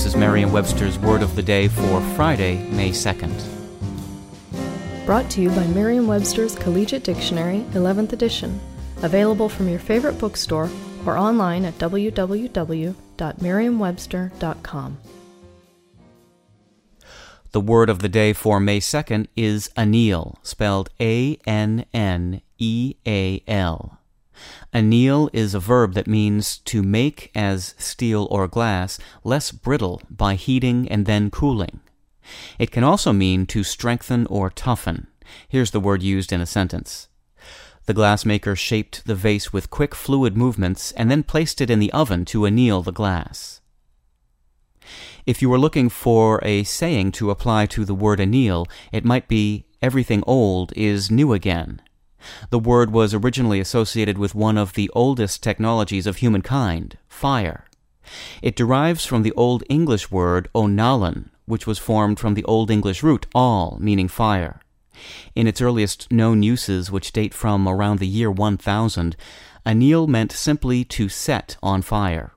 This is Merriam-Webster's Word of the Day for Friday, May 2nd. Brought to you by Merriam-Webster's Collegiate Dictionary, 11th edition. Available from your favorite bookstore or online at www.merriam-webster.com. The word of the day for May 2nd is anneal, spelled A N N E A L. Anneal is a verb that means to make as steel or glass less brittle by heating and then cooling. It can also mean to strengthen or toughen. Here's the word used in a sentence. The glassmaker shaped the vase with quick fluid movements and then placed it in the oven to anneal the glass. If you were looking for a saying to apply to the word anneal, it might be everything old is new again. The word was originally associated with one of the oldest technologies of humankind, fire. It derives from the Old English word onælan, which was formed from the Old English root āl, meaning fire. In its earliest known uses, which date from around the year 1000, anneal meant simply to set on fire.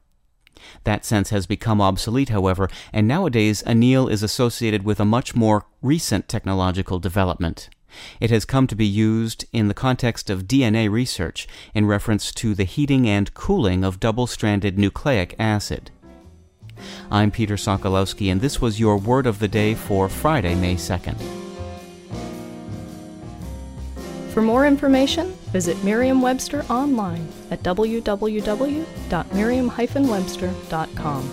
That sense has become obsolete, however, and nowadays anneal is associated with a much more recent technological development. It has come to be used in the context of DNA research in reference to the heating and cooling of double stranded nucleic acid. I'm Peter Sokolowski, and this was your word of the day for Friday, May 2nd. For more information, visit Merriam-Webster online at www.merriam-webster.com.